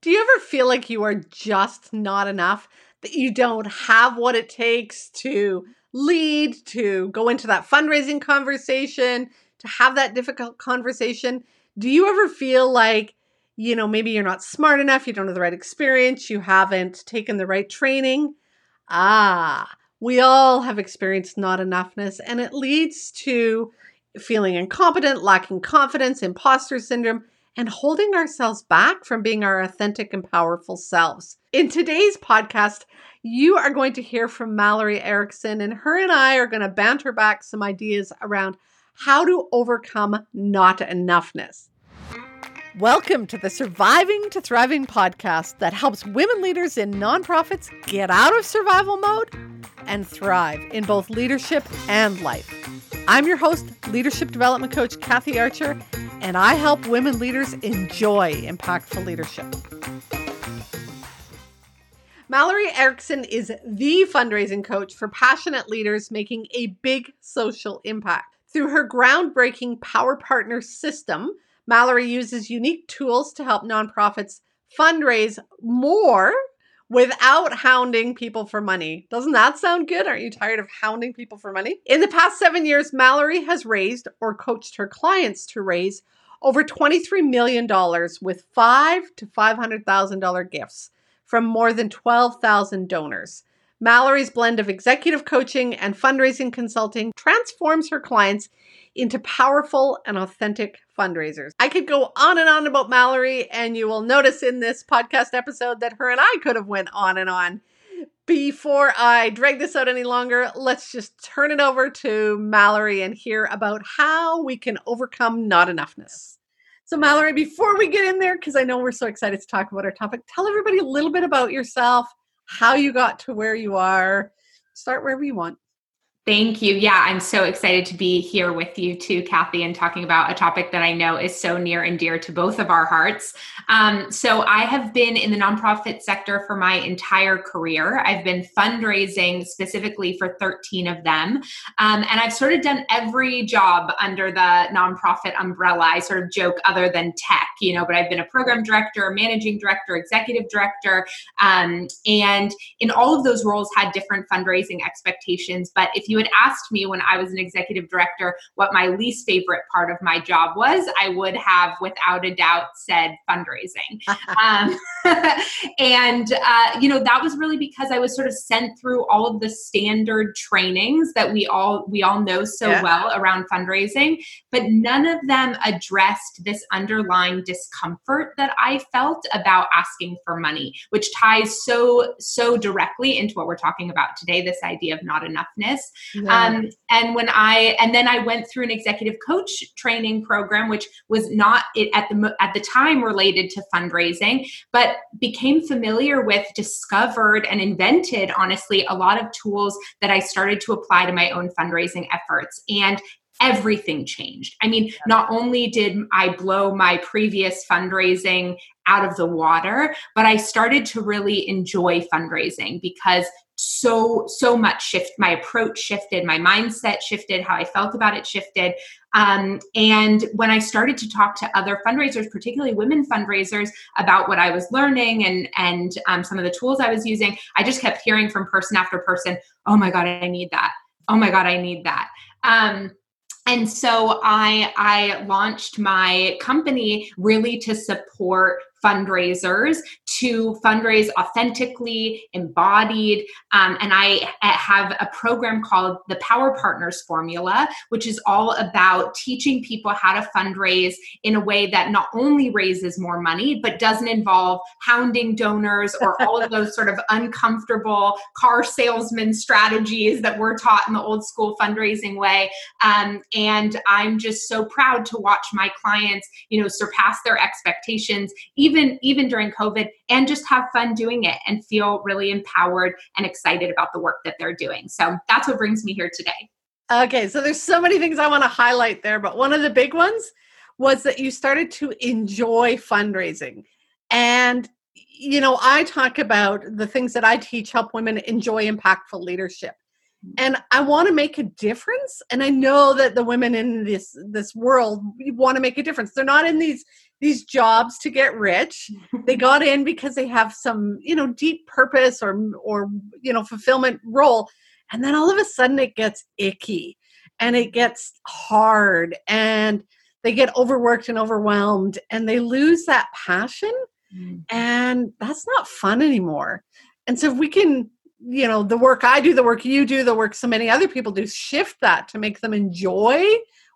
Do you ever feel like you are just not enough? That you don't have what it takes to lead, to go into that fundraising conversation, to have that difficult conversation? Do you ever feel like, you know, maybe you're not smart enough, you don't have the right experience, you haven't taken the right training? Ah, we all have experienced not enoughness, and it leads to feeling incompetent, lacking confidence, imposter syndrome, and holding ourselves back from being our authentic and powerful selves. In today's podcast, you are going to hear from Mallory Erickson, and her and I are going to banter back some ideas around how to overcome not enoughness. Welcome to the Surviving to Thriving podcast that helps women leaders in nonprofits get out of survival mode and thrive in both leadership and life. I'm your host, leadership development coach Kathy Archer, and I help women leaders enjoy impactful leadership. Mallory Erickson is the fundraising coach for passionate leaders making a big social impact. Through her groundbreaking Power Partner system, Mallory uses unique tools to help nonprofits fundraise more without hounding people for money. Doesn't that sound good? Aren't you tired of hounding people for money? In the past seven years, Mallory has raised or coached her clients to raise over $23 million with five to $500,000 gifts from more than 12,000 donors. Mallory's blend of executive coaching and fundraising consulting transforms her clients into powerful and authentic fundraisers. I could go on and on about Mallory and you will notice in this podcast episode that her and I could have went on and on. Before I drag this out any longer, let's just turn it over to Mallory and hear about how we can overcome not enoughness. So, Mallory, before we get in there, because I know we're so excited to talk about our topic, tell everybody a little bit about yourself, how you got to where you are. Start wherever you want. Thank you. Yeah, I'm so excited to be here with you too, Kathy, and talking about a topic that I know is so near and dear to both of our hearts. Um, so, I have been in the nonprofit sector for my entire career. I've been fundraising specifically for 13 of them. Um, and I've sort of done every job under the nonprofit umbrella. I sort of joke other than tech, you know, but I've been a program director, managing director, executive director. Um, and in all of those roles, had different fundraising expectations. But if you had asked me when I was an executive director what my least favorite part of my job was, I would have without a doubt said fundraising. um, and, uh, you know, that was really because I was sort of sent through all of the standard trainings that we all, we all know so yeah. well around fundraising, but none of them addressed this underlying discomfort that I felt about asking for money, which ties so, so directly into what we're talking about today, this idea of not enoughness. Yeah. Um, and when I and then I went through an executive coach training program, which was not it at the at the time related to fundraising, but became familiar with, discovered, and invented honestly a lot of tools that I started to apply to my own fundraising efforts. And everything changed. I mean, not only did I blow my previous fundraising out of the water, but I started to really enjoy fundraising because so so much shift my approach shifted my mindset shifted how i felt about it shifted. Um, and when i started to talk to other fundraisers particularly women fundraisers about what i was learning and and um, some of the tools i was using i just kept hearing from person after person oh my god i need that. Oh my god i need that. Um, and so I I launched my company really to support fundraisers to fundraise authentically, embodied. Um, and I have a program called the Power Partners Formula, which is all about teaching people how to fundraise in a way that not only raises more money, but doesn't involve hounding donors or all of those sort of uncomfortable car salesman strategies that we're taught in the old school fundraising way. Um, and I'm just so proud to watch my clients, you know, surpass their expectations, even even even during COVID, and just have fun doing it and feel really empowered and excited about the work that they're doing. So that's what brings me here today. Okay, so there's so many things I want to highlight there, but one of the big ones was that you started to enjoy fundraising. And you know, I talk about the things that I teach help women enjoy impactful leadership mm-hmm. and i want to make a difference and i know that the women in this this world want to make a difference they're not in these these jobs to get rich. they got in because they have some, you know, deep purpose or or you know, fulfillment role. And then all of a sudden it gets icky and it gets hard and they get overworked and overwhelmed and they lose that passion mm. and that's not fun anymore. And so if we can you know the work i do the work you do the work so many other people do shift that to make them enjoy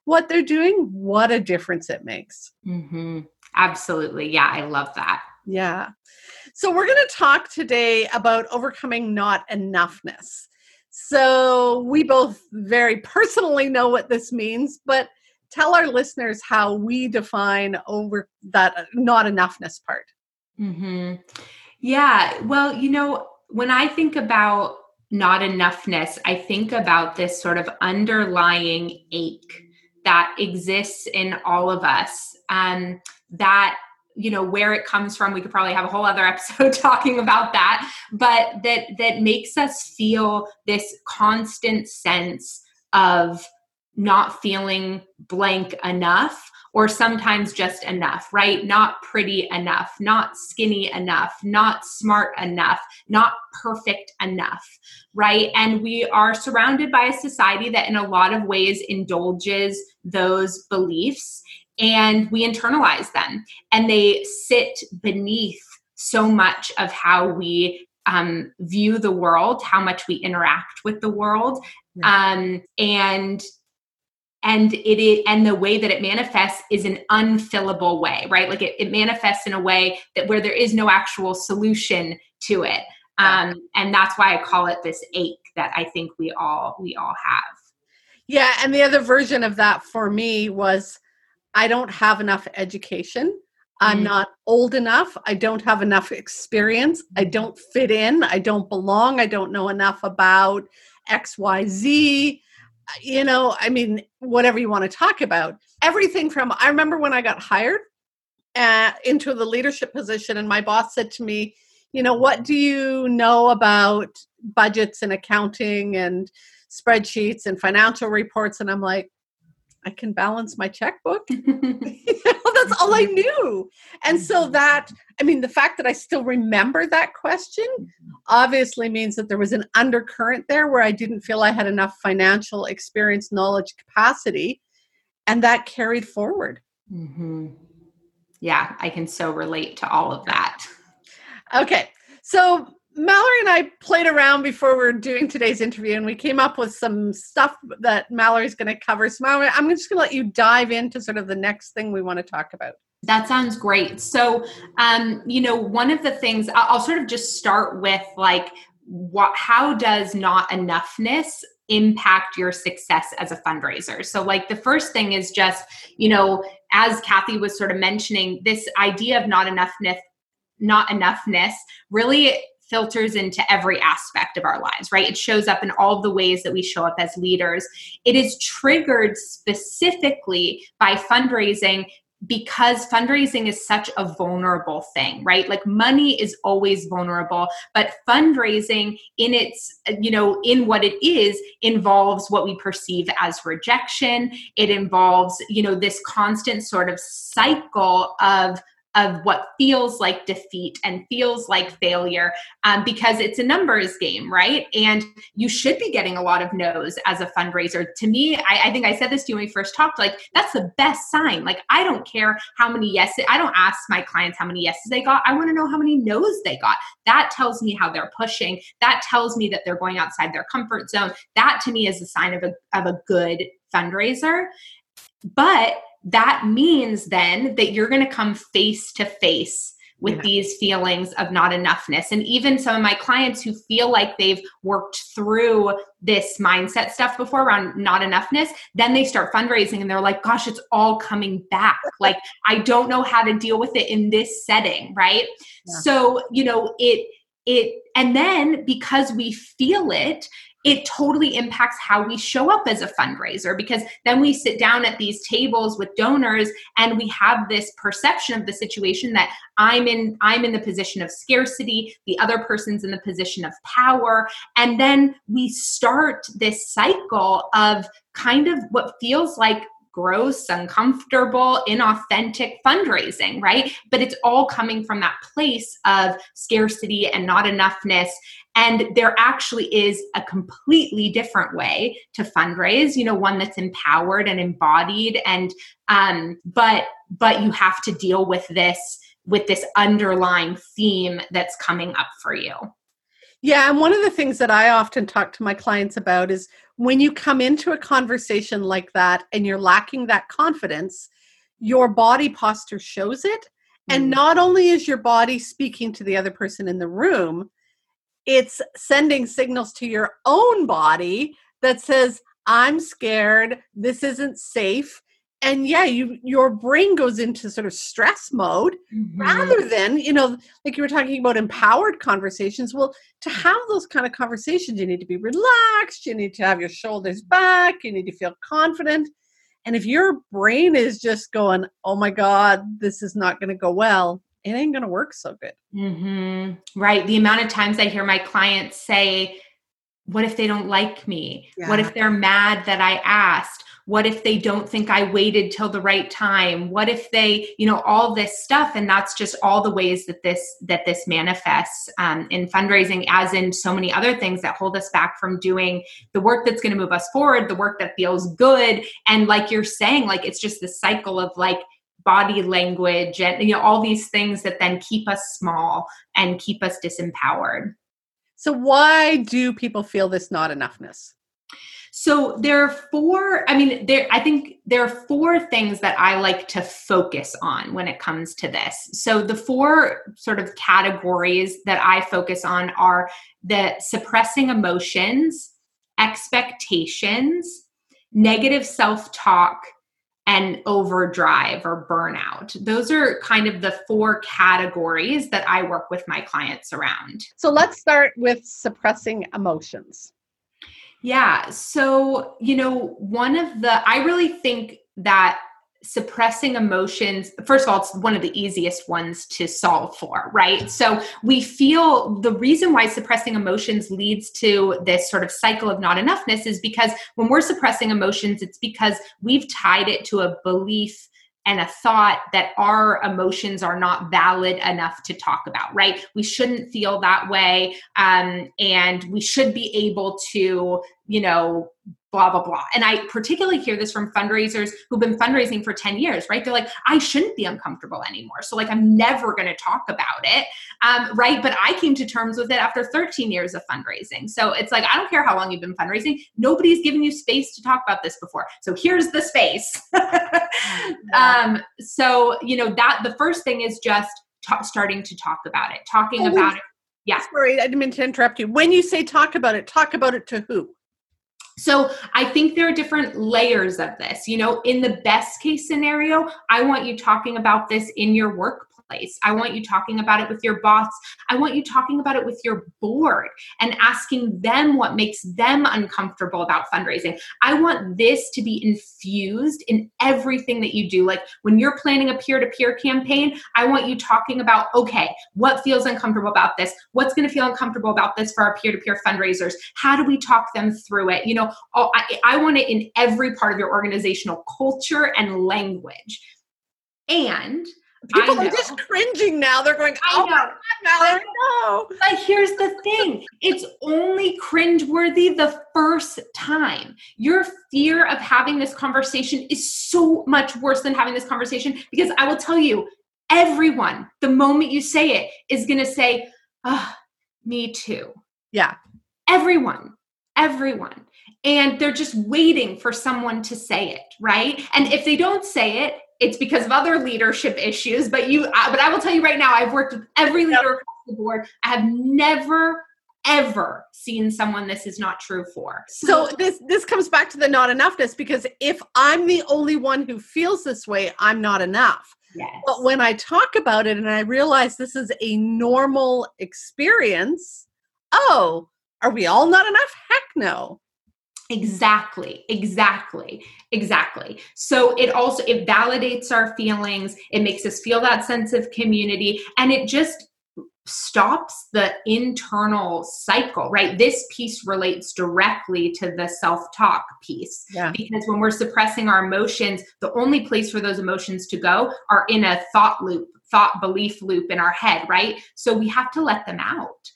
what they're doing what a difference it makes. Mm-hmm. absolutely. Yeah i love that. Yeah. So we're going to talk today about overcoming not enoughness. So we both very personally know what this means but tell our listeners how we define over that not enoughness part. Mm-hmm. yeah well you know when I think about not enoughness, I think about this sort of underlying ache that exists in all of us. Um, that you know where it comes from we could probably have a whole other episode talking about that but that that makes us feel this constant sense of not feeling blank enough or sometimes just enough, right? Not pretty enough, not skinny enough, not smart enough, not perfect enough, right? And we are surrounded by a society that, in a lot of ways, indulges those beliefs and we internalize them and they sit beneath so much of how we um, view the world, how much we interact with the world. Um, and and it is, and the way that it manifests is an unfillable way right? Like it, it manifests in a way that where there is no actual solution to it. Um, and that's why i call it this ache that i think we all we all have. Yeah and the other version of that for me was i don't have enough education. I'm mm. not old enough. I don't have enough experience. I don't fit in. I don't belong. I don't know enough about xyz you know, I mean, whatever you want to talk about. Everything from, I remember when I got hired uh, into the leadership position, and my boss said to me, you know, what do you know about budgets and accounting and spreadsheets and financial reports? And I'm like, I can balance my checkbook. you know, that's all I knew. And so that, I mean, the fact that I still remember that question obviously means that there was an undercurrent there where I didn't feel I had enough financial experience, knowledge, capacity, and that carried forward. Mm-hmm. Yeah, I can so relate to all of that. Okay. So Mallory and I played around before we are doing today's interview, and we came up with some stuff that Mallory's going to cover. So, Mallory, I'm just going to let you dive into sort of the next thing we want to talk about. That sounds great. So, um, you know, one of the things I'll, I'll sort of just start with like, what, how does not enoughness impact your success as a fundraiser? So, like, the first thing is just, you know, as Kathy was sort of mentioning, this idea of not enoughness not enoughness really filters into every aspect of our lives, right? It shows up in all the ways that we show up as leaders. It is triggered specifically by fundraising because fundraising is such a vulnerable thing right? Like money is always vulnerable but fundraising in its you know in what it is involves what we perceive as rejection. It involves you know this constant sort of cycle of of what feels like defeat and feels like failure um, because it's a numbers game, right? And you should be getting a lot of no's as a fundraiser. To me, I, I, think I said this to you when we first talked, like that's the best sign. Like I don't care how many yeses, I don't ask my clients how many yeses they got. I want to know how many no's they got. That tells me how they're pushing. That tells me that they're going outside their comfort zone. That to me is a sign of a, of a good fundraiser. But that means then that you're going to come face to face with yeah. these feelings of not enoughness. And even some of my clients who feel like they've worked through this mindset stuff before around not enoughness, then they start fundraising and they're like, gosh, it's all coming back. like, I don't know how to deal with it in this setting, right? Yeah. So, you know, it, it, and then because we feel it, it totally impacts how we show up as a fundraiser because then we sit down at these tables with donors and we have this perception of the situation that I'm in I'm in the position of scarcity the other person's in the position of power and then we start this cycle of kind of what feels like gross, uncomfortable, inauthentic fundraising, right? But it's all coming from that place of scarcity and not enoughness. And there actually is a completely different way to fundraise, you know, one that's empowered and embodied. And, um, but, but you have to deal with this, with this underlying theme that's coming up for you. Yeah, and one of the things that I often talk to my clients about is when you come into a conversation like that and you're lacking that confidence, your body posture shows it. And mm. not only is your body speaking to the other person in the room, it's sending signals to your own body that says, I'm scared, this isn't safe. And yeah you your brain goes into sort of stress mode mm-hmm. rather than you know like you were talking about empowered conversations. Well to have those kind of conversations you need to be relaxed you need to have your shoulders back you need to feel confident. And if your brain is just going oh my god this is not going to go well it ain't going to work so good mm-hmm. right the amount of times i hear my clients say what if they don't like me yeah. what if they're mad that i asked what if they don't think i waited till the right time what if they you know all this stuff and that's just all the ways that this that this manifests um, in fundraising as in so many other things that hold us back from doing the work that's going to move us forward the work that feels good and like you're saying like it's just the cycle of like body language and you know all these things that then keep us small and keep us disempowered so why do people feel this not enoughness so there are four, I mean, there I think there are four things that I like to focus on when it comes to this. So the four sort of categories that I focus on are the suppressing emotions, expectations, negative self-talk, and overdrive or burnout. Those are kind of the four categories that I work with my clients around. So let's start with suppressing emotions. Yeah. So, you know, one of the, I really think that suppressing emotions first of all it's one of the easiest ones to solve for right so we feel the reason why suppressing emotions leads to this sort of cycle of not enoughness is because when we're suppressing emotions it's because we've tied it to a belief and a thought that our emotions are not valid enough to talk about, right? We shouldn't feel that way. Um, and we should be able to, you know, blah blah blah. And i particularly hear this from fundraisers who've been fundraising for 10 years right? They're like i shouldn't be uncomfortable anymore. So like i'm never going to talk about it. Um, right? But i came to terms with it after 13 years of fundraising. So it's like i don't care how long you've been fundraising. Nobody's given you space to talk about this before. So here's the space. Um, so you know that the first thing is just t- starting to talk about it. Talking oh, about it. Yeah. Sorry i didn't mean to interrupt you. When you say talk about it talk about it to who so I think there are different layers of this. You know, in the best case scenario, I want you talking about this in your work place. I want you talking about it with your boss. I want you talking about it with your board and asking them what makes them uncomfortable about fundraising. I want this to be infused in everything that you do. Like when you're planning a peer to peer campaign, I want you talking about, okay, what feels uncomfortable about this? What's going to feel uncomfortable about this for our peer to peer fundraisers? How do we talk them through it? You know, I, I want it in every part of your organizational culture and language. And People are just cringing now. They're going, oh I know. God, know. But here's the thing it's only cringeworthy the first time. Your fear of having this conversation is so much worse than having this conversation because I will tell you, everyone, the moment you say it, is going to say, oh, me too. Yeah. Everyone, everyone. And they're just waiting for someone to say it, right? And if they don't say it, it's because of other leadership issues but you uh, but i will tell you right now i've worked with every leader yep. across the board. I have never ever seen someone this is not true for. So, so this this comes back to the not enoughness because if i'm the only one who feels this way i'm not enough. Yes. but when i talk about it and i realize this is a normal experience oh are we all not enough? Heck no Exactly, exactly, exactly. So it also it validates our feelings, it makes us feel that sense of community and it just stops the internal cycle, right? This piece relates directly to the self talk piece. Yeah. Because when we're suppressing our emotions, the only place for those emotions to go are in a thought loop, thought belief loop in our head, right? So we have to let them out.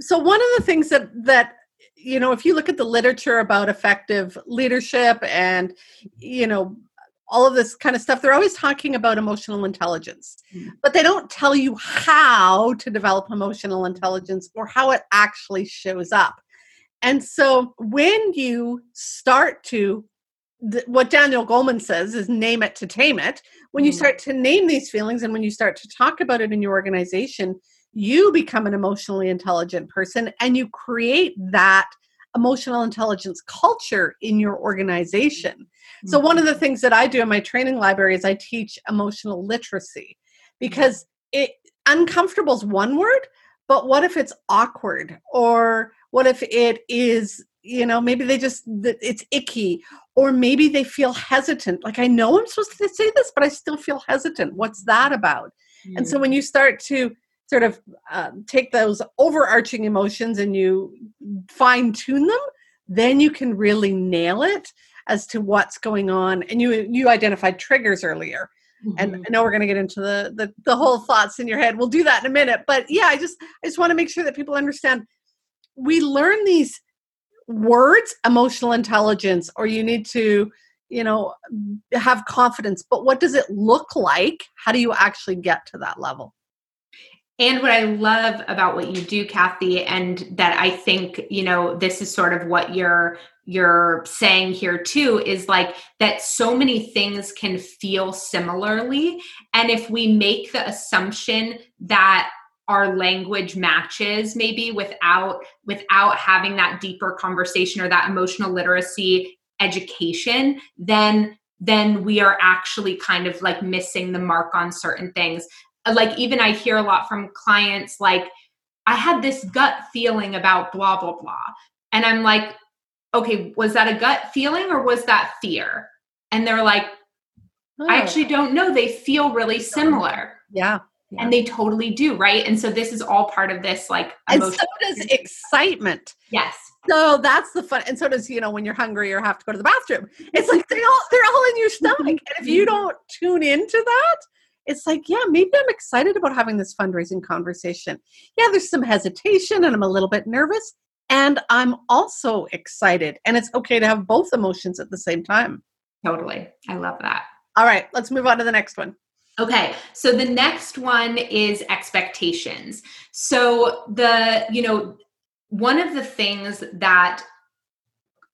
So one of the things that that you know, if you look at the literature about effective leadership and you know all of this kind of stuff they're always talking about emotional intelligence mm. but they don't tell you how to develop emotional intelligence or how it actually shows up and so when you start to what Daniel Goleman says is name it to tame it. When you mm. start to name these feelings and when you start to talk about it in your organization, you become an emotionally intelligent person and you create that emotional intelligence culture in your organization. Mm-hmm. So, one of the things that I do in my training library is I teach emotional literacy because it uncomfortable is one word, but what if it's awkward or what if it is you know maybe they just it's icky or maybe they feel hesitant like i know i'm supposed to say this but i still feel hesitant what's that about mm-hmm. and so when you start to sort of um, take those overarching emotions and you fine tune them, then you can really nail it as to what's going on. And you you identified triggers earlier. Mm-hmm. And I know we're going to get into the, the the whole thoughts in your head. We'll do that in a minute. But yeah, I just I just want to make sure that people understand we learn these words, emotional intelligence, or you need to you know have confidence but what does it look like how do you actually get to that level and what I love about what you do, Kathy, and that I think, you know, this is sort of what you're you're saying here too is like that so many things can feel similarly. And if we make the assumption that our language matches maybe without without having that deeper conversation or that emotional literacy education then then we are actually kind of like missing the mark on certain things like even I hear a lot from clients like I had this gut feeling about blah blah blah. And I'm like, okay, was that a gut feeling or was that fear? And they're like, oh. I actually don't know. They feel really similar. Yeah. yeah. And they totally do, right? And so this is all part of this like And so does excitement. Yes. So that's the fun. And so does, you know, when you're hungry or have to go to the bathroom. It's like they all they're all in your stomach. And if you mm-hmm. don't tune into that, it's like, yeah, maybe I'm excited about having this fundraising conversation. Yeah, there's some hesitation and I'm a little bit nervous. And I'm also excited. And it's okay to have both emotions at the same time. Totally. I love that. All right, let's move on to the next one. Okay, so the next one is expectations. So the, you know, one of the things that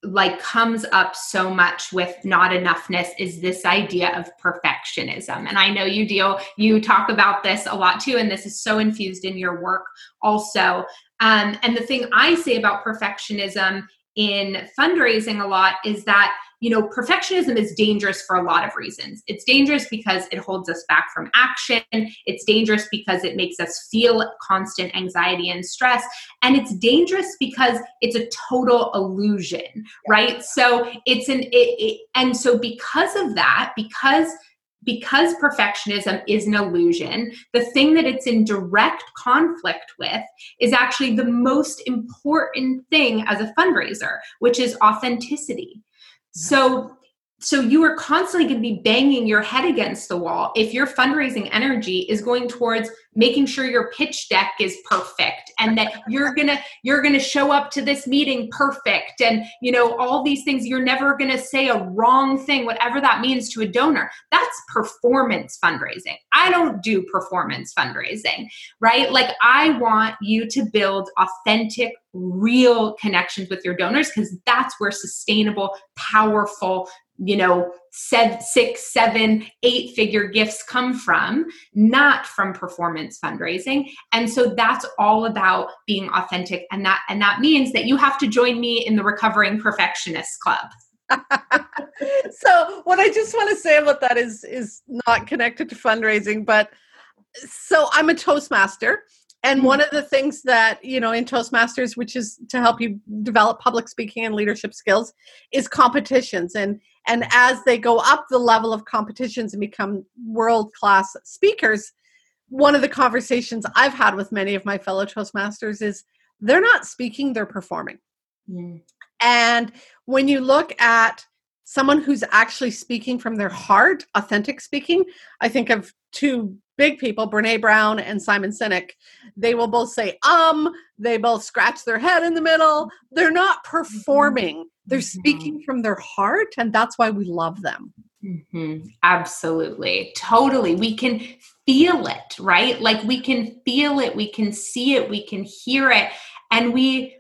like comes up so much with not enoughness is this idea of perfectionism. And i know you deal you talk about this a lot too and this is so infused in your work also. Um, and the thing i say about perfectionism in fundraising a lot is that you know, perfectionism is dangerous for a lot of reasons. It's dangerous because it holds us back from action. It's dangerous because it makes us feel constant anxiety and stress. And it's dangerous because it's a total illusion, right? So it's an, it, it, and so because of that, because because perfectionism is an illusion, the thing that it's in direct conflict with is actually the most important thing as a fundraiser, which is authenticity. So so you are constantly going to be banging your head against the wall if your fundraising energy is going towards making sure your pitch deck is perfect and that you're going to you're going to show up to this meeting perfect and you know all these things. You're never going to say a wrong thing whatever that means to a donor. That's performance fundraising. I don't do performance fundraising right? Like i want you to build authentic real connections with your donors because that's where sustainable powerful you know six seven eight figure gifts come from not from performance fundraising. And so that's all about being authentic. And that and that means that you have to join me in the recovering perfectionist club. So what i just want to say about that is is not connected to fundraising but so i'm a toastmaster. And one mm. of the things that, you know, in Toastmasters, which is to help you develop public speaking and leadership skills, is competitions. And and as they go up the level of competitions and become world class speakers, one of the conversations I've had with many of my fellow Toastmasters is they're not speaking, they're performing. Mm. And when you look at someone who's actually speaking from their heart, authentic speaking, I think of two big people, Brene Brown and Simon Sinek. They will both say, um, they both scratch their head in the middle. They're not mm-hmm. performing, they're mm-hmm. speaking from their heart, and that's why we love them. Mm-hmm. Absolutely. Totally. We can feel it, right? Like we can feel it, we can see it, we can hear it. And we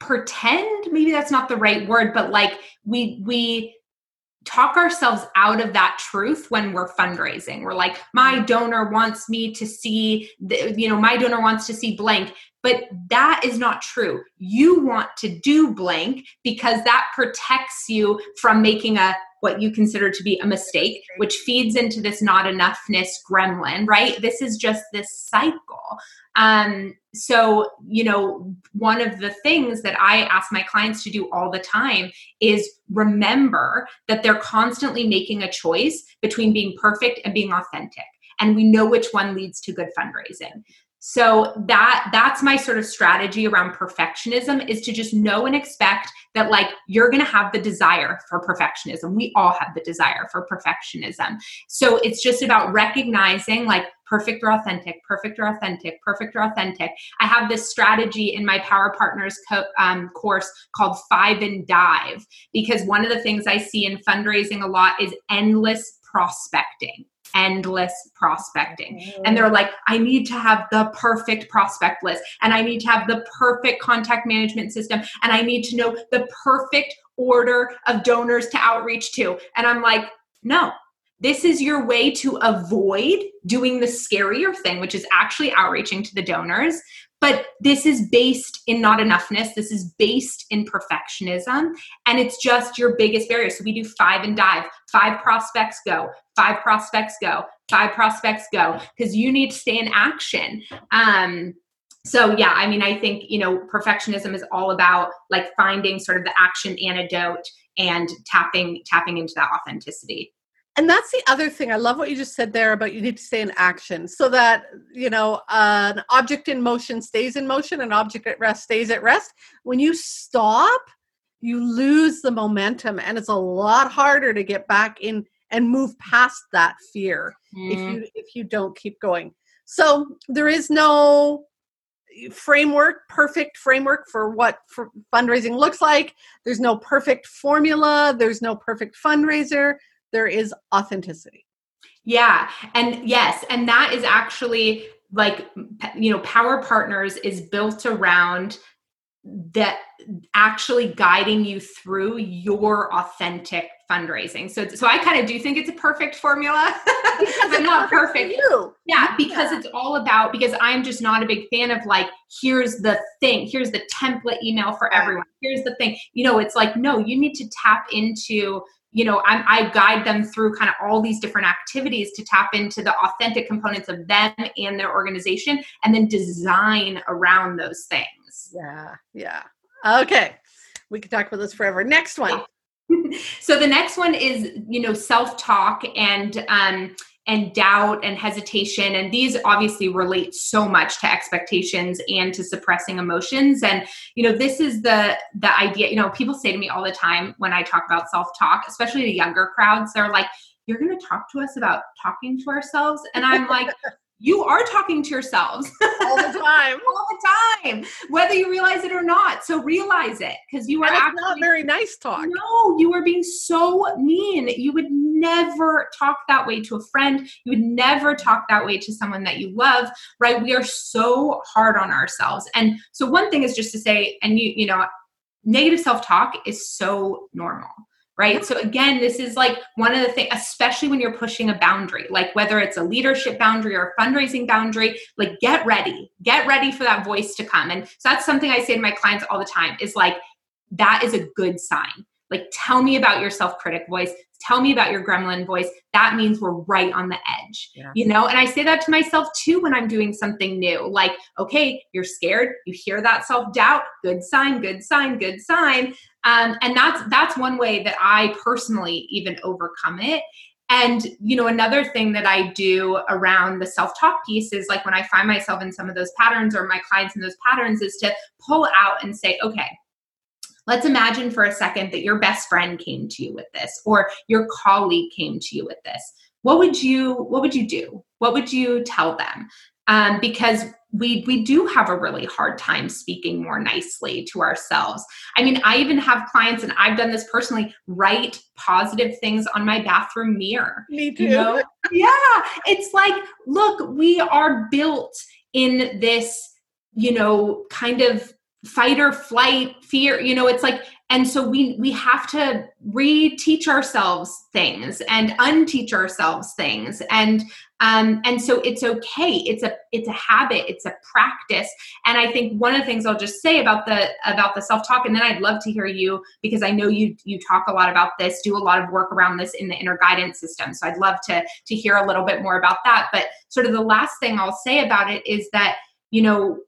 pretend, maybe that's not the right word, but like we, we, talk ourselves out of that truth when we're fundraising. We're like, my mm-hmm. donor wants me to see, the, you know, my donor wants to see blank. But that is not true. You want to do blank because that protects you from making a what you consider to be a mistake, which feeds into this not enoughness gremlin, right? This is just this cycle. Um, so, you know, one of the things that I ask my clients to do all the time is remember that they're constantly making a choice between being perfect and being authentic. And we know which one leads to good fundraising so that that's my sort of strategy around perfectionism is to just know and expect that like you're going to have the desire for perfectionism. We all have the desire for perfectionism. So it's just about recognizing like perfect or authentic perfect or authentic perfect or authentic. I have this strategy in my power partners co- um, course called five and dive because one of the things i see in fundraising a lot is endless prospecting endless prospecting. Mm-hmm. And they're like, I need to have the perfect prospect list, and I need to have the perfect contact management system, and I need to know the perfect order of donors to outreach to. And I'm like, no, this is your way to avoid doing the scarier thing, which is actually outreaching to the donors. But this is based in not enoughness. This is based in perfectionism. And it's just your biggest barrier. So we do five and dive. Five prospects go, five prospects go, five prospects go, because you need to stay in action. Um, so yeah, I mean, I think, you know, perfectionism is all about like finding sort of the action antidote and tapping tapping into that authenticity and that's the other thing i love what you just said there about you need to stay in action so that you know uh, an object in motion stays in motion an object at rest stays at rest. When you stop you lose the momentum and it's a lot harder to get back in and move past that fear mm. if you if you don't keep going. So there is no framework perfect framework for what for fundraising looks like. There's no perfect formula there's no perfect fundraiser there is authenticity. Yeah. And yes, and that is actually like you know power partners is built around that actually guiding you through your authentic fundraising. So, so I kind of do think it's a perfect formula, but not perfect. You. Yeah, because yeah. it's all about because I'm just not a big fan of like here's the thing, here's the template email for everyone. Here's the thing. You know, it's like no, you need to tap into you know I'm, i guide them through kind of all these different activities to tap into the authentic components of them and their organization and then design around those things. Yeah yeah. Okay we can talk about this forever. Next one. So the next one is you know self-talk and um and doubt and hesitation. And these obviously relate so much to expectations and to suppressing emotions. And you know this is the the idea you know people say to me all the time when i talk about self talk especially the younger crowds they're like you're going to talk to us about talking to ourselves? And i'm like you are talking to yourselves. All the time. All the time whether you realize it or not. So realize it because you are actually, not very nice talk. No you are being so mean. You would never talk that way to a friend you would never talk that way to someone that you love right we are so hard on ourselves and so one thing is just to say and you you know negative self-talk is so normal right? So again, this is like one of the things, especially when you're pushing a boundary, like whether it's a leadership boundary or a fundraising boundary, like get ready, get ready for that voice to come. And so that's something I say to my clients all the time is like, that is a good sign. Like, tell me about your self critic voice. Tell me about your gremlin voice. That means we're right on the edge, yeah. you know? And I say that to myself too when I'm doing something new. Like, okay, you're scared. You hear that self doubt. Good sign, good sign, good sign. Um, and that's that's one way that I personally even overcome it. and you know another thing that i do around the self-talk piece is like when i find myself in some of those patterns or my clients in those patterns is to pull out and say okay let's imagine for a second that your best friend came to you with this or your colleague came to you with this what would you what would you do what would you tell them um, because we we do have a really hard time speaking more nicely to ourselves. I mean, I even have clients, and I've done this personally. Write positive things on my bathroom mirror. Me too. You know? yeah, it's like, look, we are built in this, you know, kind of fight or flight fear. You know, it's like and so we we have to reteach ourselves things and unteach ourselves things. And um, and so it's okay. It's a it's a habit. It's a practice. And i think one of the things i'll just say about the about the self-talk and then i'd love to hear you because i know you you talk a lot about this do a lot of work around this in the inner guidance system. So i'd love to to hear a little bit more about that. But sort of the last thing i'll say about it is that you know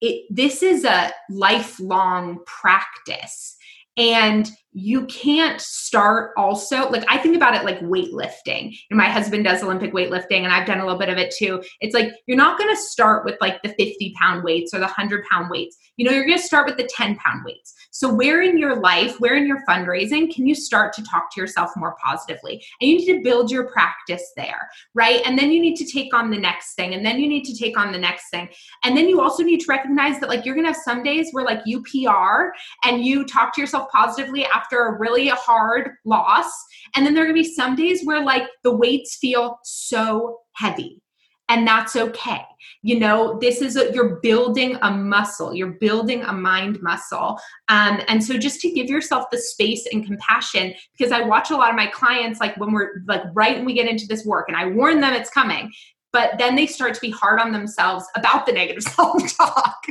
it this is a lifelong practice. And you can't start also like i think about it like weightlifting. And my husband does olympic weightlifting and i've done a little bit of it too. It's like you're not going to start with like the 50 pound weights or the 100 pound weights. You know you're going to start with the 10 pound weights. So where in your life where in your fundraising can you start to talk to yourself more positively? And you need to build your practice there right? And then you need to take on the next thing and then you need to take on the next thing. And then you also need to recognize that like you're going to have some days where like you pr and you talk to yourself positively after after a really hard loss. And then there are gonna be some days where like the weights feel so heavy. And that's okay. You know, this is a, you're building a muscle, you're building a mind muscle. Um, and so just to give yourself the space and compassion, because I watch a lot of my clients, like when we're like right when we get into this work, and I warn them it's coming, but then they start to be hard on themselves about the negative self talk.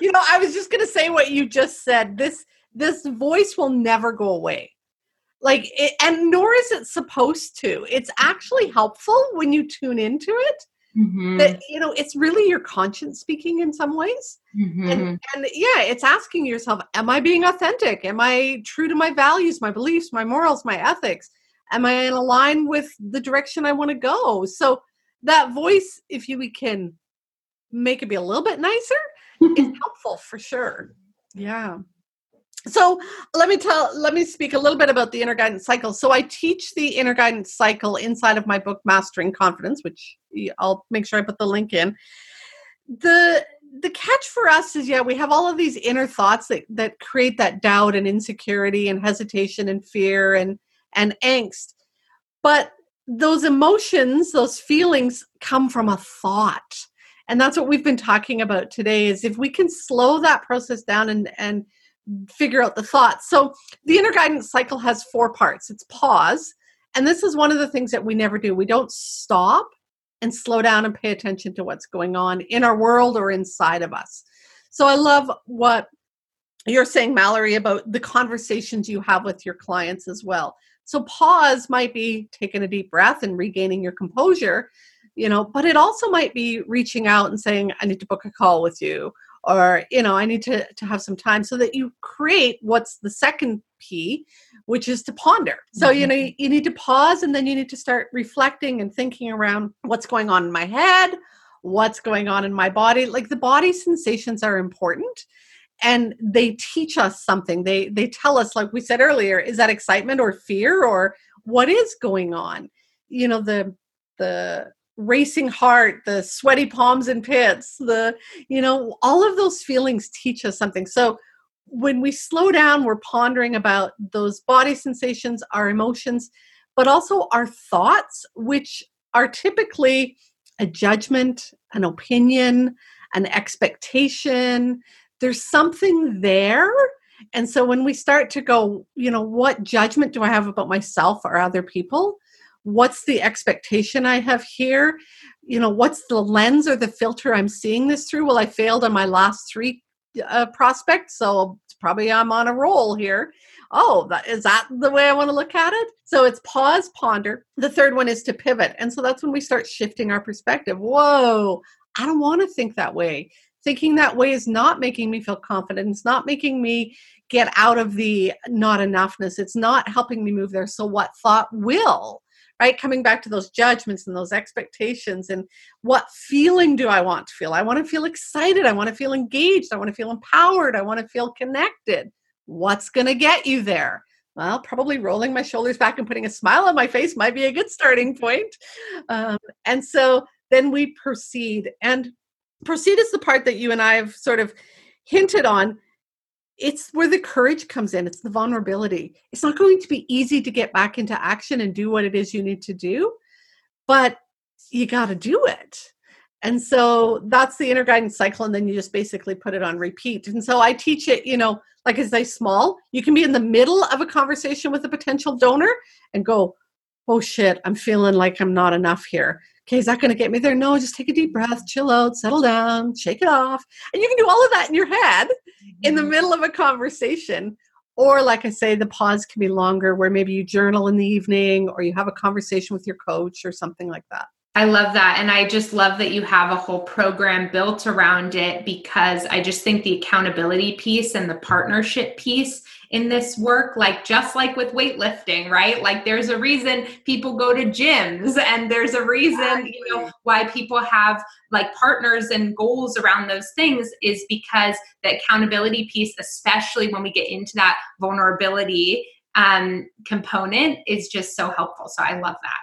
You know, I was just going to say what you just said. This this voice will never go away. Like it, and nor is it supposed to. It's actually helpful when you tune into it. Mm-hmm. That you know, it's really your conscience speaking in some ways. Mm-hmm. And, and yeah, it's asking yourself, am I being authentic? Am I true to my values, my beliefs, my morals, my ethics? Am I in line with the direction I want to go? So that voice, if you can make it be a little bit nicer, is helpful for sure. Yeah. So let me tell, let me speak a little bit about the inner guidance cycle. So I teach the inner guidance cycle inside of my book, Mastering Confidence, which I'll make sure I put the link in. The the catch for us is yeah we have all of these inner thoughts that that create that doubt and insecurity and hesitation and fear and and angst but those emotions those feelings come from a thought and that's what we've been talking about today is if we can slow that process down and and figure out the thoughts. So the inner guidance cycle has four parts. It's pause and this is one of the things that we never do. We don't stop and slow down and pay attention to what's going on in our world or inside of us. So i love what you're saying mallory about the conversations you have with your clients as well. So pause might be taking a deep breath and regaining your composure you know but it also might be reaching out and saying i need to book a call with you or you know i need to to have some time so that you create what's the second p which is to ponder. So mm-hmm. you know you, you need to pause and then you need to start reflecting and thinking around what's going on in my head what's going on in my body. Like the body sensations are important and they teach us something. They they tell us like we said earlier is that excitement or fear or what is going on? You know the the racing heart the sweaty palms and pits the you know all of those feelings teach us something. So when we slow down we're pondering about those body sensations our emotions but also our thoughts which are typically a judgment an opinion an expectation. There's something there. And so when we start to go you know what judgment do i have about myself or other people what's the expectation I have here? You know, what's the lens or the filter I'm seeing this through? Well, I failed on my last three uh, prospects, so probably I'm on a roll here. Oh, that, is that the way I want to look at it? So it's pause, ponder. The third one is to pivot. And so that's when we start shifting our perspective. Whoa, I don't want to think that way. thinking that way is not making me feel confident. It's not making me get out of the not enoughness. It's not helping me move there. So, what thought will? Right? Coming back to those judgments and those expectations, and what feeling do I want to feel? I want to feel excited. I want to feel engaged. I want to feel empowered. I want to feel connected. What's going to get you there? Well, probably rolling my shoulders back and putting a smile on my face might be a good starting point. Um, and so then we proceed. And proceed is the part that you and I have sort of hinted on. It's where the courage comes in, it's the vulnerability. It's not going to be easy to get back into action and do what it is you need to do, but you got to do it. And so that's the inner guidance cycle. And then you just basically put it on repeat. And so I teach it, you know, like I say, small. You can be in the middle of a conversation with a potential donor and go, oh shit, I'm feeling like I'm not enough here okay, is that going to get me there? No, just take a deep breath, chill out, settle down, shake it off. And you can do all of that in your head in the mm-hmm. middle of a conversation. Or, like I say, the pause can be longer where maybe you journal in the evening or you have a conversation with your coach or something like that. I love that. And I just love that you have a whole program built around it because I just think the accountability piece and the partnership piece in this work, like just like with weightlifting, right? Like there's a reason people go to gyms and there's a reason, you know, why people have like partners and goals around those things is because the accountability piece, especially when we get into that vulnerability um, component, is just so helpful. So I love that.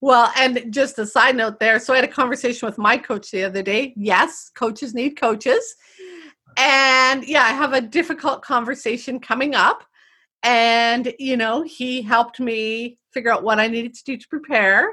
Well, and just a side note there. So I had a conversation with my coach the other day. Yes, coaches need coaches. And yeah, I have a difficult conversation coming up. And, you know, he helped me figure out what I needed to do to prepare.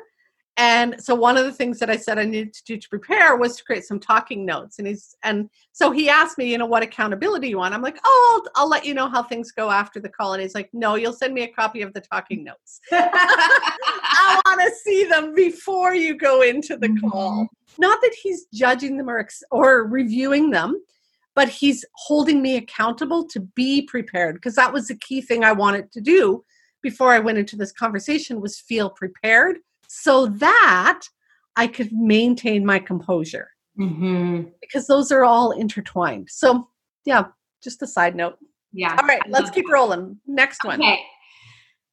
And so one of the things that I said I needed to do to prepare was to create some talking notes. And he's and so he asked me, you know, what accountability you want. I'm like, oh, I'll, I'll let you know how things go after the call. And he's like, no, you'll send me a copy of the talking notes. I want to see them before you go into the call. Mm-hmm. Not that he's judging them or or reviewing them, but he's holding me accountable to be prepared because that was the key thing I wanted to do before I went into this conversation was feel prepared so that I could maintain my composure. Mm-hmm. Because those are all intertwined. So, yeah, just a side note. Yeah. All right, let's keep rolling. Next one.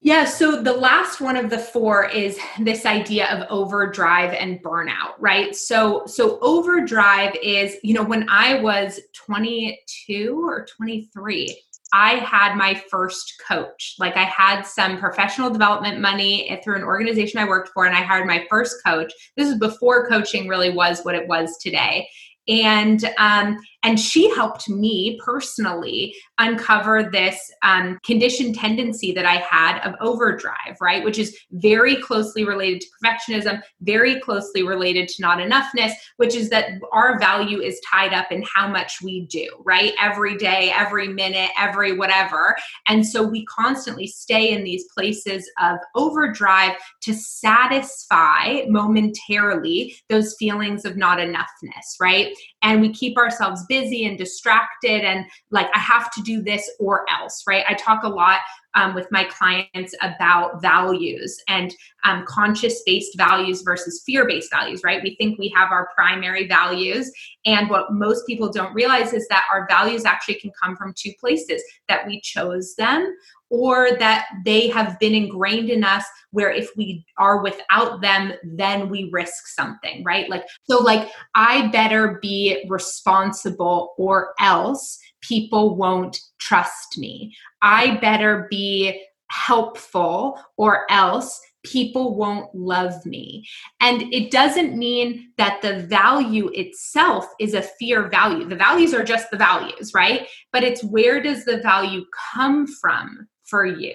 Yeah, so the last one of the four is this idea of overdrive and burnout, right? So so overdrive is, you know, when I was 22 or 23, I had my first coach. Like I had some professional development money through an organization I worked for, and I hired my first coach. This is before coaching really was what it was today and um, and she helped me personally uncover this um, conditioned tendency that I had of overdrive, right? Which is very closely related to perfectionism, very closely related to not enoughness, which is that our value is tied up in how much we do, right? Every day, every minute, every whatever. And so we constantly stay in these places of overdrive to satisfy momentarily those feelings of not enoughness, right? And we keep ourselves busy and distracted and like, I have to do this or else, right? I talk a lot um, with my clients about values and um, conscious based values versus fear based values, right? We think we have our primary values. And what most people don't realize is that our values actually can come from two places that we chose them or that they have been ingrained in us where if we are without them then we risk something right like so like i better be responsible or else people won't trust me i better be helpful or else people won't love me. And it doesn't mean that the value itself is a fear value. The values are just the values, right? But it's where does the value come from for you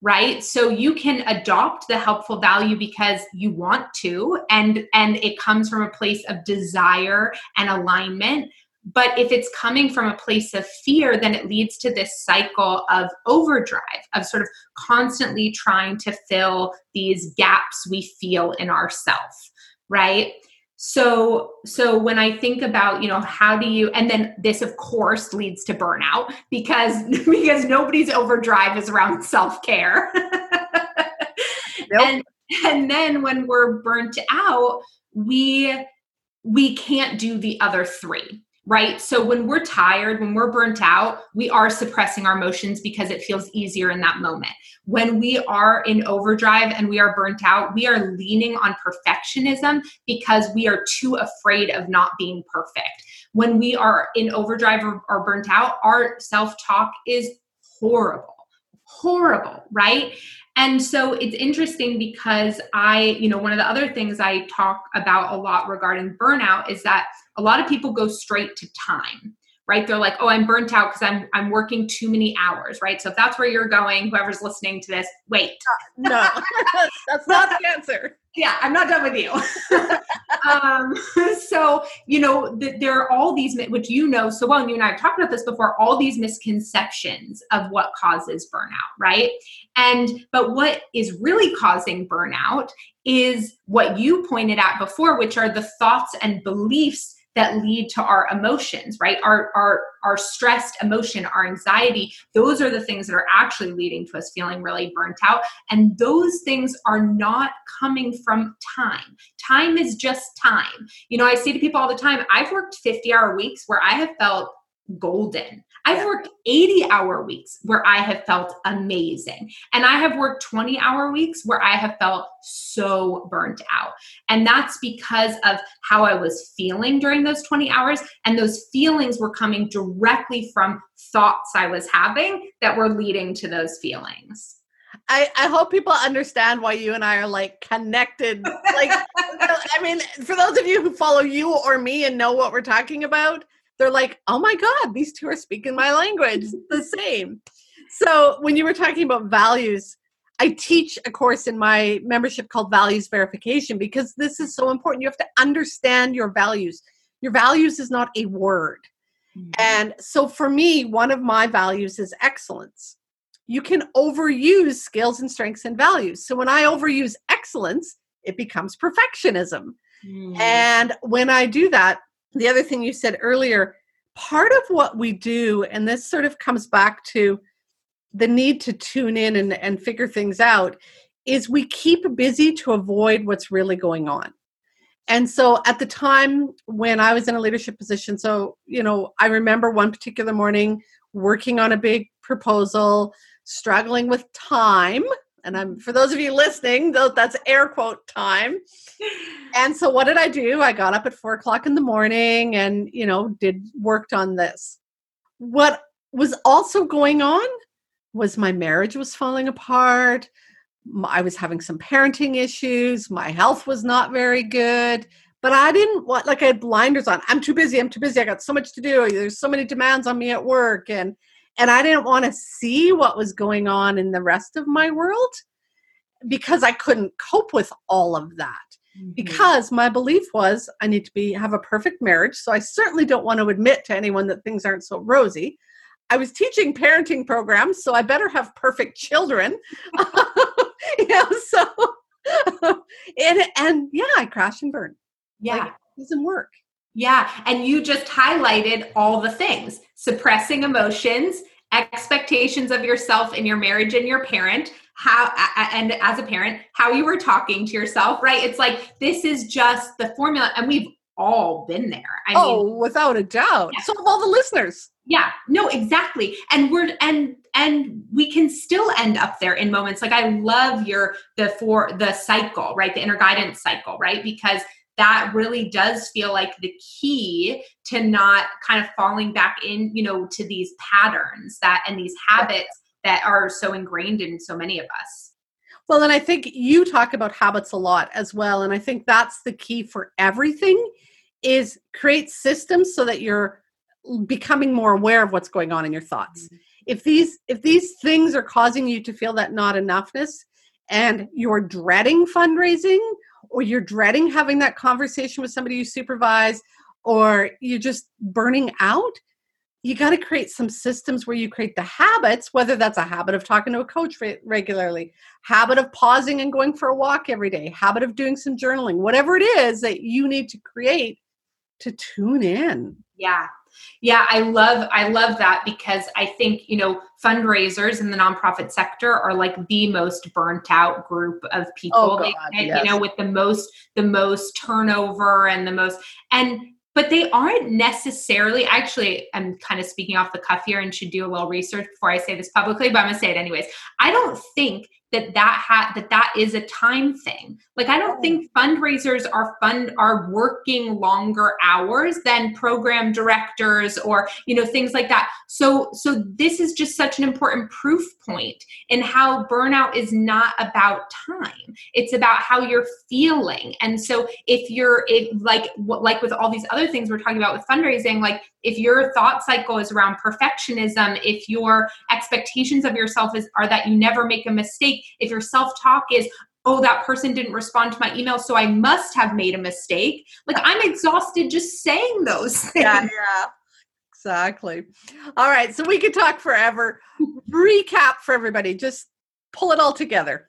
right? So you can adopt the helpful value because you want to and and it comes from a place of desire and alignment. But if it's coming from a place of fear then it leads to this cycle of overdrive of sort of constantly trying to fill these gaps we feel in ourself right so so when i think about you know how do you and then this of course leads to burnout because because nobody's overdrive is around self-care nope. and and then when we're burnt out we we can't do the other three right? So when we're tired, when we're burnt out, we are suppressing our emotions because it feels easier in that moment. When we are in overdrive and we are burnt out, we are leaning on perfectionism because we are too afraid of not being perfect. When we are in overdrive or, or burnt out, our self talk is horrible horrible, right? And so it's interesting because I, you know, one of the other things I talk about a lot regarding burnout is that a lot of people go straight to time right? They're like oh i'm burnt out because i'm i'm working too many hours right? So if that's where you're going whoever's listening to this wait. Uh, no. That's not the answer yeah i'm not done with you. Um, so you know th- there are all these which you know so well and you and i have talked about this before all these misconceptions of what causes burnout right? And but what is really causing burnout is what you pointed out before which are the thoughts and beliefs that lead to our emotions right? Our our our stressed emotion our anxiety those are the things that are actually leading to us feeling really burnt out. And those things are not coming from time. Time is just time. You know i say to people all the time i've worked 50 hour weeks where i have felt golden. I've worked 80 hour weeks where I have felt amazing. And I have worked 20 hour weeks where I have felt so burnt out. And that's because of how I was feeling during those 20 hours. And those feelings were coming directly from thoughts I was having that were leading to those feelings. I, I hope people understand why you and I are like connected. Like, I mean, for those of you who follow you or me and know what we're talking about, they're like, oh my God, these two are speaking my language. the same. So when you were talking about values, I teach a course in my membership called Values Verification because this is so important. You have to understand your values. Your values is not a word. Mm-hmm. And so for me, one of my values is excellence. You can overuse skills and strengths and values. So when I overuse excellence, it becomes perfectionism. Mm-hmm. And when I do that, the other thing you said earlier, part of what we do, and this sort of comes back to the need to tune in and, and figure things out, is we keep busy to avoid what's really going on. And so at the time when I was in a leadership position, so, you know, I remember one particular morning working on a big proposal, struggling with time and I'm for those of you listening, that's air quote time. And so what did I do? I got up at four o'clock in the morning and you know did worked on this. What was also going on was my marriage was falling apart. I was having some parenting issues. My health was not very good. But I didn't want like I had blinders on. I'm too busy. I'm too busy. I got so much to do. There's so many demands on me at work and and I didn't want to see what was going on in the rest of my world because I couldn't cope with all of that. Mm-hmm. Because my belief was I need to be have a perfect marriage. So I certainly don't want to admit to anyone that things aren't so rosy. I was teaching parenting programs, so I better have perfect children. you know, so and and yeah, I crash and burn. Yeah. Like, it doesn't work. Yeah. And you just highlighted all the things suppressing emotions, expectations of yourself in your marriage and your parent, how, and as a parent, how you were talking to yourself, right? It's like this is just the formula. And we've all been there. I oh, mean, without a doubt. Yeah. So have all the listeners. Yeah, no, exactly. And we're and and we can still end up there in moments. Like I love your the for the cycle, right? The inner guidance cycle, right? Because that really does feel like the key to not kind of falling back in, you know, to these patterns that and these habits that are so ingrained in so many of us. Well, and I think you talk about habits a lot as well. And I think that's the key for everything is create systems so that you're becoming more aware of what's going on in your thoughts. Mm-hmm. If these if these things are causing you to feel that not enoughness and you're dreading fundraising or you're dreading having that conversation with somebody you supervise or you're just burning out you got to create some systems where you create the habits whether that's a habit of talking to a coach regularly habit of pausing and going for a walk every day habit of doing some journaling whatever it is that you need to create to tune in. Yeah yeah i love i love that because i think you know fundraisers in the nonprofit sector are like the most burnt out group of oh, people oh, God, they, yes. you know with the most the most turnover and the most and but they aren't necessarily actually i'm kind of speaking off the cuff here and should do a little research before i say this publicly but i'm going to say it anyways i don't think that that ha- that that is a time thing. Like i don't think fundraisers are fund are working longer hours than program directors or you know things like that. So so this is just such an important proof point in how burnout is not about time. It's about how you're feeling. And so if you're if like like with all these other things we're talking about with fundraising like if your thought cycle is around perfectionism if your expectations of yourself is are that you never make a mistake. If your self-talk is oh that person didn't respond to my email so i must have made a mistake like i'm exhausted just saying those things. yeah yeah. Exactly. All right so we could talk forever. Recap for everybody. Just pull it all together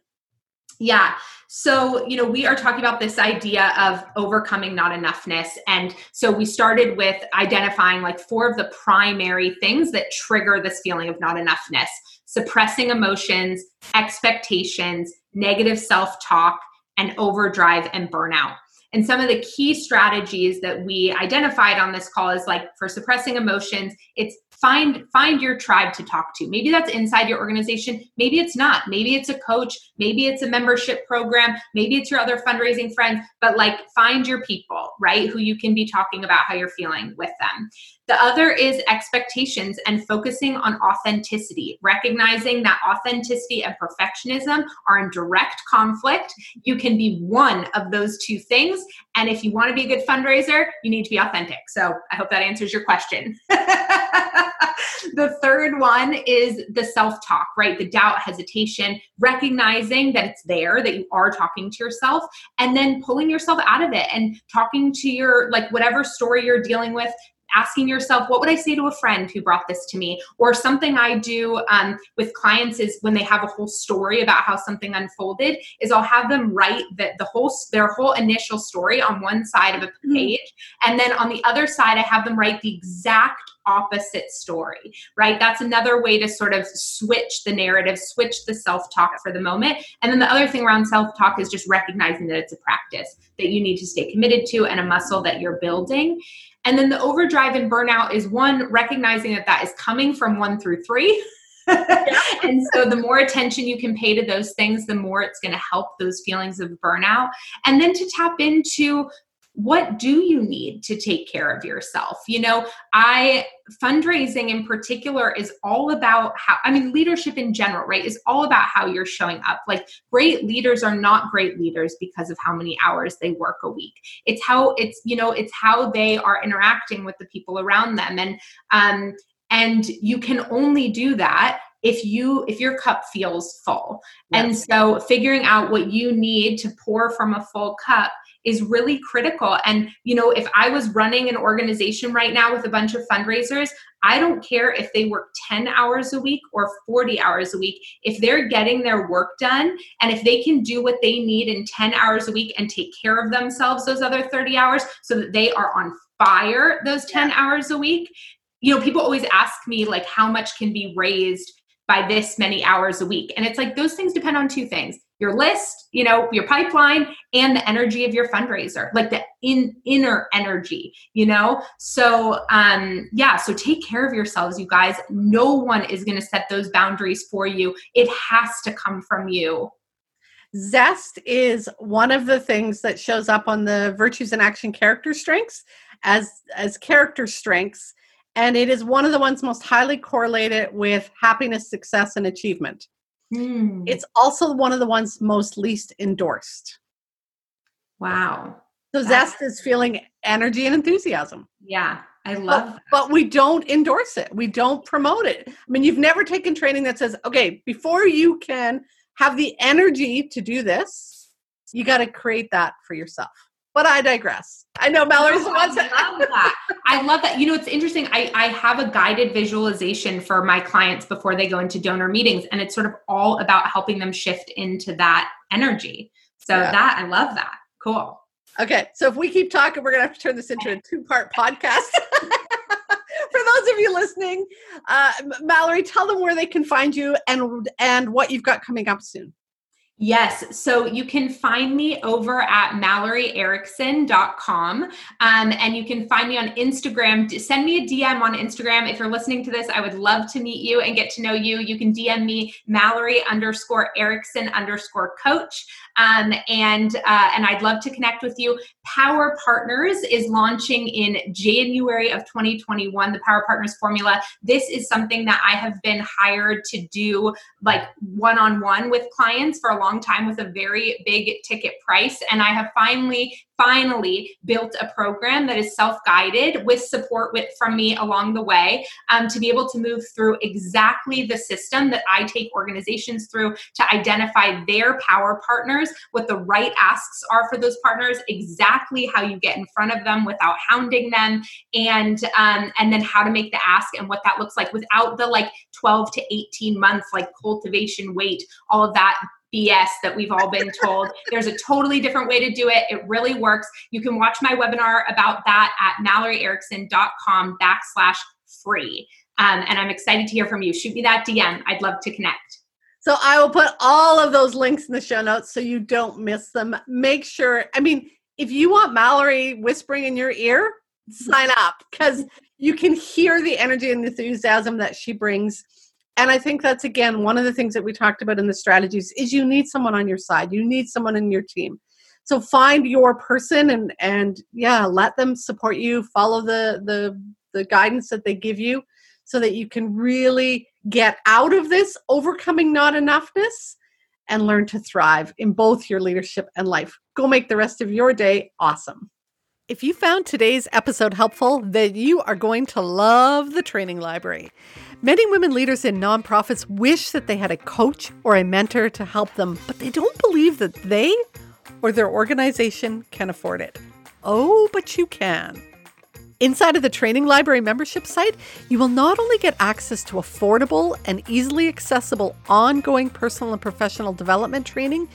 yeah. So, you know, we are talking about this idea of overcoming not enoughness. And so we started with identifying like four of the primary things that trigger this feeling of not enoughness suppressing emotions, expectations, negative self talk, and overdrive and burnout. And some of the key strategies that we identified on this call is like for suppressing emotions, it's find find your tribe to talk to maybe that's inside your organization maybe it's not maybe it's a coach maybe it's a membership program maybe it's your other fundraising friends but like find your people right who you can be talking about how you're feeling with them the other is expectations and focusing on authenticity, recognizing that authenticity and perfectionism are in direct conflict. You can be one of those two things. And if you want to be a good fundraiser, you need to be authentic. So I hope that answers your question. the third one is the self talk, right? The doubt, hesitation, recognizing that it's there, that you are talking to yourself, and then pulling yourself out of it and talking to your, like, whatever story you're dealing with, asking yourself, what would I say to a friend who brought this to me? Or something I do um, with clients is when they have a whole story about how something unfolded, is I'll have them write that the whole their whole initial story on one side of a mm-hmm. page, mm-hmm. and then on the other side, I have them write the exact opposite story, right? That's another way to sort of switch the narrative, switch the self talk for the moment. And then the other thing around self talk is just recognizing that it's a practice that you need to stay committed to and a muscle that you're building. And then the overdrive and burnout is one, recognizing that that is coming from one through three. and so the more attention you can pay to those things, the more it's going to help those feelings of burnout. And then to tap into what do you need to take care of yourself? You know i fundraising in particular is all about how i mean leadership in general right is all about how you're showing up. Like great leaders are not great leaders because of how many hours they work a week. It's how it's you know it's how they are interacting with the people around them. And um and you can only do that if you if your cup feels full. Yes. and so figuring out what you need to pour from a full cup is really critical. And, you know, if I was running an organization right now with a bunch of fundraisers, I don't care if they work 10 hours a week or 40 hours a week. If they're getting their work done and if they can do what they need in 10 hours a week and take care of themselves those other 30 hours so that they are on fire those 10 hours a week, you know, people always ask me, like, how much can be raised by this many hours a week? And it's like those things depend on two things your list, you know, your pipeline and the energy of your fundraiser, like the in inner energy, you know? So um yeah, so take care of yourselves, you guys. No one is going to set those boundaries for you. It has to come from you. Zest is one of the things that shows up on the virtues and action character strengths as as character strengths and it is one of the ones most highly correlated with happiness, success and achievement. Mm. It's also one of the ones most least endorsed. Wow. So That's, Zest is feeling energy and enthusiasm. Yeah, I love but, but, we don't endorse it. We don't promote it. I mean, you've never taken training that says, okay, before you can have the energy to do this, you got to create that for yourself. But I digress. I know Mallory's no, wants I love that. I love that. You know, it's interesting. I, I have a guided visualization for my clients before they go into donor meetings, and it's sort of all about helping them shift into that energy. So yeah. that I love that. Cool. Okay. So if we keep talking, we're gonna have to turn this into a two-part podcast. for those of you listening, uh, Mallory, tell them where they can find you and and what you've got coming up soon. Yes. So you can find me over at malloryerickson.com. Um, and you can find me on Instagram. Send me a DM on Instagram. If you're listening to this, I would love to meet you and get to know you. You can DM me Mallory underscore Erickson underscore coach. Um, and uh, and I'd love to connect with you. Power Partners is launching in January of 2021. The Power Partners formula. This is something that I have been hired to do like one on one with clients for a long time with a very big ticket price, and I have finally finally built a program that is self-guided with support with, from me along the way um, to be able to move through exactly the system that i take organizations through to identify their power partners what the right asks are for those partners exactly how you get in front of them without hounding them and um, and then how to make the ask and what that looks like without the like 12 to 18 months like cultivation wait all of that BS that we've all been told. There's a totally different way to do it. It really works. You can watch my webinar about that at malloryerickson.com backslash free. Um, and I'm excited to hear from you. Shoot me that DM. I'd love to connect. So I will put all of those links in the show notes so you don't miss them. Make sure, I mean, if you want Mallory whispering in your ear, sign up because you can hear the energy and enthusiasm that she brings and i think that's again one of the things that we talked about in the strategies is you need someone on your side. You need someone in your team. So find your person and and yeah let them support you. Follow the the the guidance that they give you so that you can really get out of this overcoming not enoughness and learn to thrive in both your leadership and life. Go make the rest of your day awesome. If you found today's episode helpful, then you are going to love the training library. Many women leaders in nonprofits wish that they had a coach or a mentor to help them, but they don't believe that they or their organization can afford it. Oh, but you can. Inside of the Training Library membership site, you will not only get access to affordable and easily accessible ongoing personal and professional development training,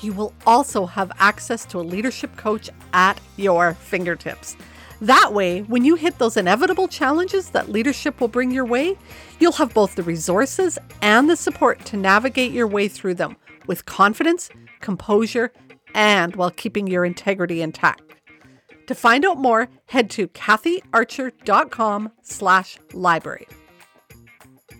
you will also have access to a leadership coach at your fingertips. That way, when you hit those inevitable challenges that leadership will bring your way, you'll have both the resources and the support to navigate your way through them with confidence, composure, and while keeping your integrity intact. To find out more, head to kathyarcher.com slash library.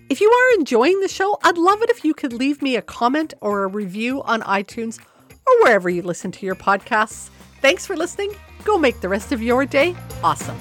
If you are enjoying the show, I'd love it if you could leave me a comment or a review on iTunes or wherever you listen to your podcasts. Thanks for listening Go make the rest of your day awesome.